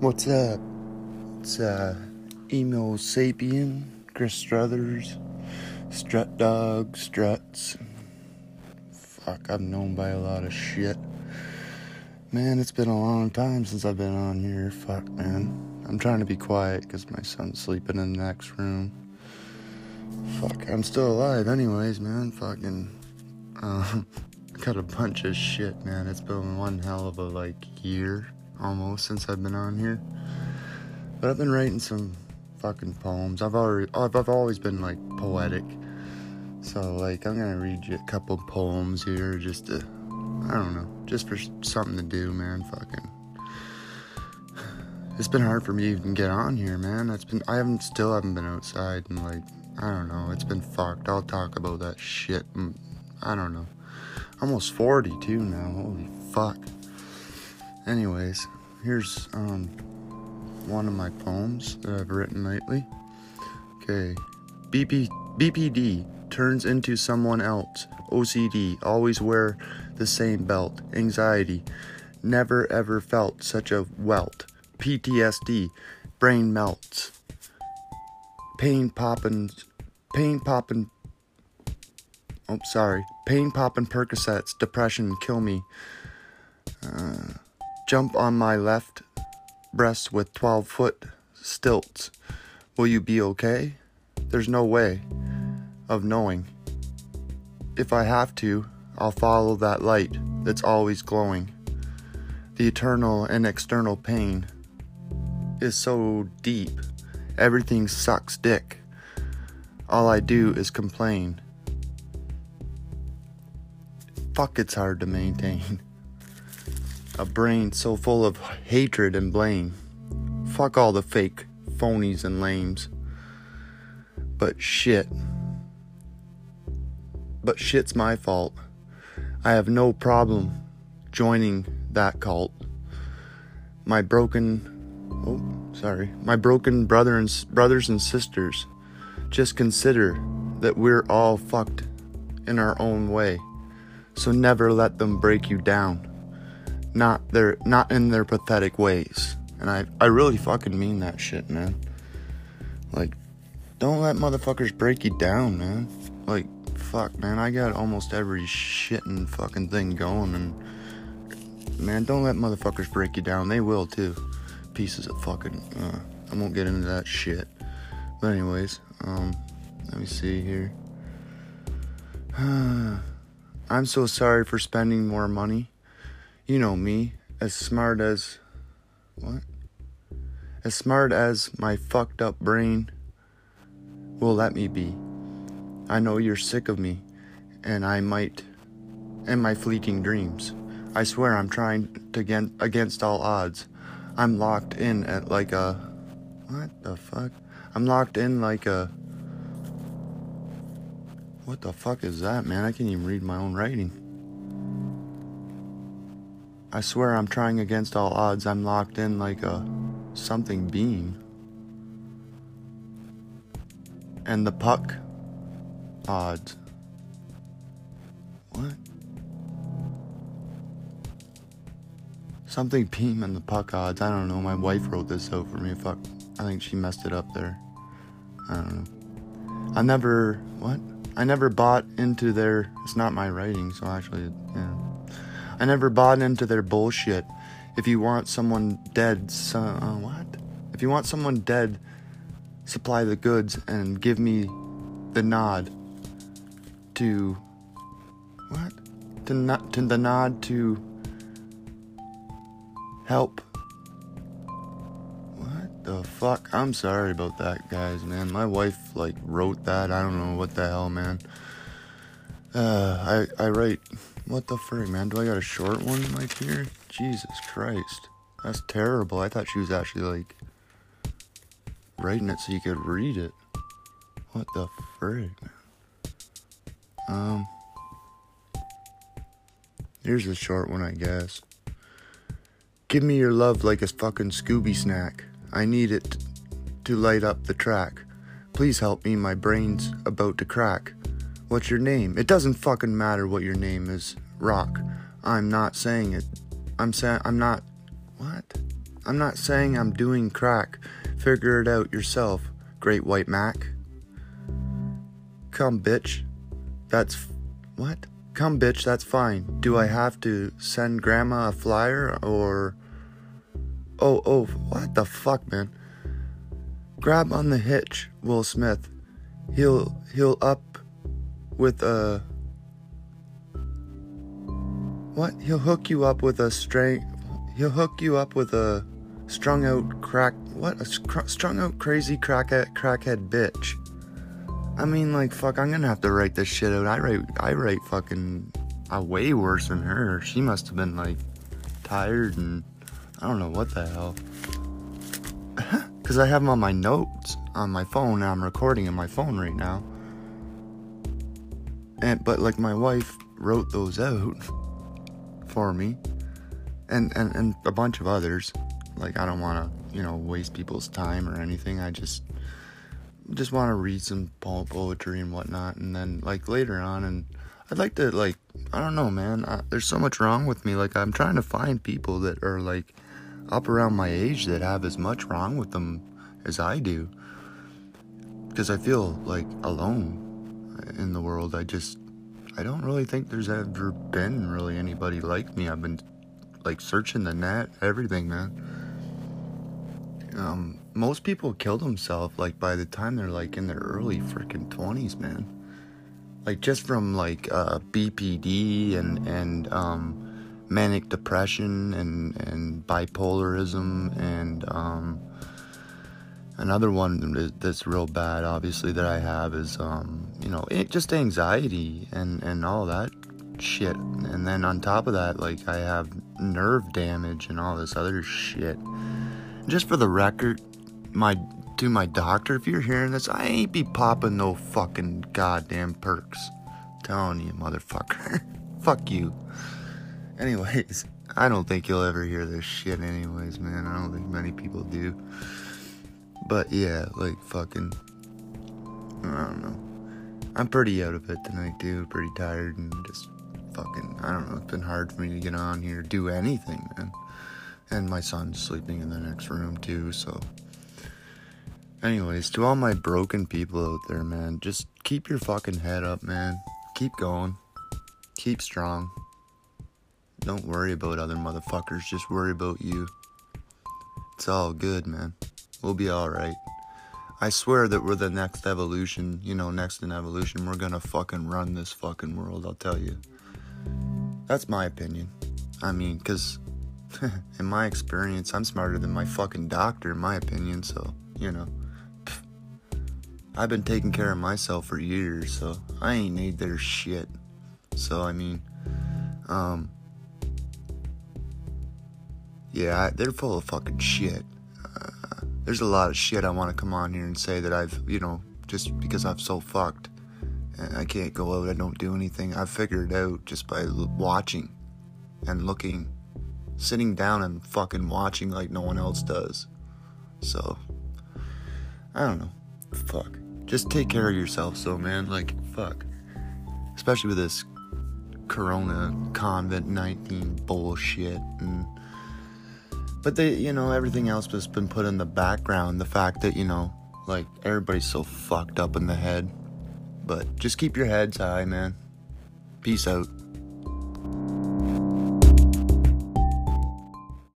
What's up? It's uh, Emo Sapien, Chris Struthers, Strut Dog, Struts. Fuck, I'm known by a lot of shit. Man, it's been a long time since I've been on here. Fuck, man. I'm trying to be quiet because my son's sleeping in the next room. Fuck, I'm still alive, anyways, man. Fucking. Uh, got a bunch of shit, man. It's been one hell of a, like, year almost since I've been on here. But I've been writing some fucking poems. I've already, I've, I've always been, like, poetic. So, like, I'm gonna read you a couple poems here just to, I don't know, just for something to do, man. Fucking. It's been hard for me to even get on here, man. It's been, I haven't, still haven't been outside and, like, I don't know. It's been fucked. I'll talk about that shit. I don't know. Almost 42 now. Holy fuck. Anyways, here's um one of my poems that I've written lately. Okay. BP, BPD turns into someone else. OCD, always wear the same belt. Anxiety, never ever felt such a welt. PTSD, brain melts. Pain poppin', pain poppin'. Oh, sorry. Pain poppin' Percocets, depression, kill me. Uh, jump on my left breast with 12 foot stilts. Will you be okay? There's no way of knowing. If I have to, I'll follow that light that's always glowing. The eternal and external pain is so deep, everything sucks dick. All I do is complain. Fuck, it's hard to maintain. A brain so full of hatred and blame. Fuck all the fake phonies and lames. But shit. But shit's my fault. I have no problem joining that cult. My broken oh, sorry. My broken brother and brothers and sisters. Just consider that we're all fucked in our own way. So never let them break you down. Not their not in their pathetic ways. And I I really fucking mean that shit, man. Like don't let motherfuckers break you down, man. Like fuck, man. I got almost every shit and fucking thing going and man, don't let motherfuckers break you down. They will too. Pieces of fucking uh, I won't get into that shit. But anyways, um let me see here. I'm so sorry for spending more money. You know me, as smart as. What? As smart as my fucked up brain will let me be. I know you're sick of me, and I might. and my fleeting dreams. I swear I'm trying to get against all odds. I'm locked in at like a. What the fuck? I'm locked in like a. What the fuck is that, man? I can't even read my own writing. I swear I'm trying against all odds. I'm locked in like a something being. And the puck odds. What? Something beam and the puck odds. I don't know. My wife wrote this out for me. Fuck. I think she messed it up there. I don't know. I never. What? I never bought into their. It's not my writing, so actually, yeah. I never bought into their bullshit. If you want someone dead, so, uh, what? If you want someone dead, supply the goods and give me the nod to. What? To not to the nod to help. What the fuck? I'm sorry about that, guys, man. My wife like wrote that. I don't know what the hell, man. Uh, I I write what the frick, man? Do I got a short one like here? Jesus Christ. That's terrible. I thought she was actually like writing it so you could read it. What the frick, man? Um, here's a short one, I guess. Give me your love like a fucking Scooby snack. I need it to light up the track. Please help me, my brain's about to crack. What's your name? It doesn't fucking matter what your name is, Rock. I'm not saying it. I'm saying I'm not. What? I'm not saying I'm doing crack. Figure it out yourself, Great White Mac. Come, bitch. That's. What? Come, bitch, that's fine. Do I have to send Grandma a flyer or. Oh, oh, what the fuck, man? Grab on the hitch, Will Smith. He'll. He'll up with a. What? He'll hook you up with a string. He'll hook you up with a strung out crack. What? A strung out crazy crackhead, crackhead bitch. I mean, like, fuck, I'm gonna have to write this shit out. I write, I write fucking uh, way worse than her. She must have been, like, tired and I don't know what the hell. Because I have them on my notes on my phone and I'm recording in my phone right now. And, but, like, my wife wrote those out for me. And, and, and a bunch of others. Like, I don't want to, you know, waste people's time or anything. I just just want to read some poetry and whatnot, and then like later on, and I'd like to like I don't know, man. I, there's so much wrong with me. Like I'm trying to find people that are like up around my age that have as much wrong with them as I do, because I feel like alone in the world. I just I don't really think there's ever been really anybody like me. I've been like searching the net, everything, man. Um, most people kill themselves like by the time they're like in their early freaking 20s man like just from like uh, bpd and and um, manic depression and and bipolarism and um, another one that's real bad obviously that i have is um, you know it, just anxiety and and all that shit and then on top of that like i have nerve damage and all this other shit just for the record my to my doctor, if you're hearing this, I ain't be popping no fucking goddamn perks. I'm telling you, motherfucker. Fuck you. Anyways, I don't think you'll ever hear this shit anyways, man. I don't think many people do. But yeah, like fucking I don't know. I'm pretty out of it tonight, too. Pretty tired and just fucking I don't know, it's been hard for me to get on here, do anything, man. And my son's sleeping in the next room too, so Anyways, to all my broken people out there, man, just keep your fucking head up, man. Keep going. Keep strong. Don't worry about other motherfuckers, just worry about you. It's all good, man. We'll be alright. I swear that we're the next evolution, you know, next in evolution. We're gonna fucking run this fucking world, I'll tell you. That's my opinion. I mean, because in my experience, I'm smarter than my fucking doctor, in my opinion, so, you know. I've been taking care of myself for years, so I ain't need their shit. So I mean, um, yeah, they're full of fucking shit. There's a lot of shit I want to come on here and say that I've, you know, just because I'm so fucked I can't go out, I don't do anything. I've figured it out just by watching and looking, sitting down and fucking watching like no one else does. So, I don't know. Fuck just take care of yourself, so man, like fuck. Especially with this corona convent 19 bullshit and but they you know everything else has been put in the background the fact that you know like everybody's so fucked up in the head. But just keep your heads high man. Peace out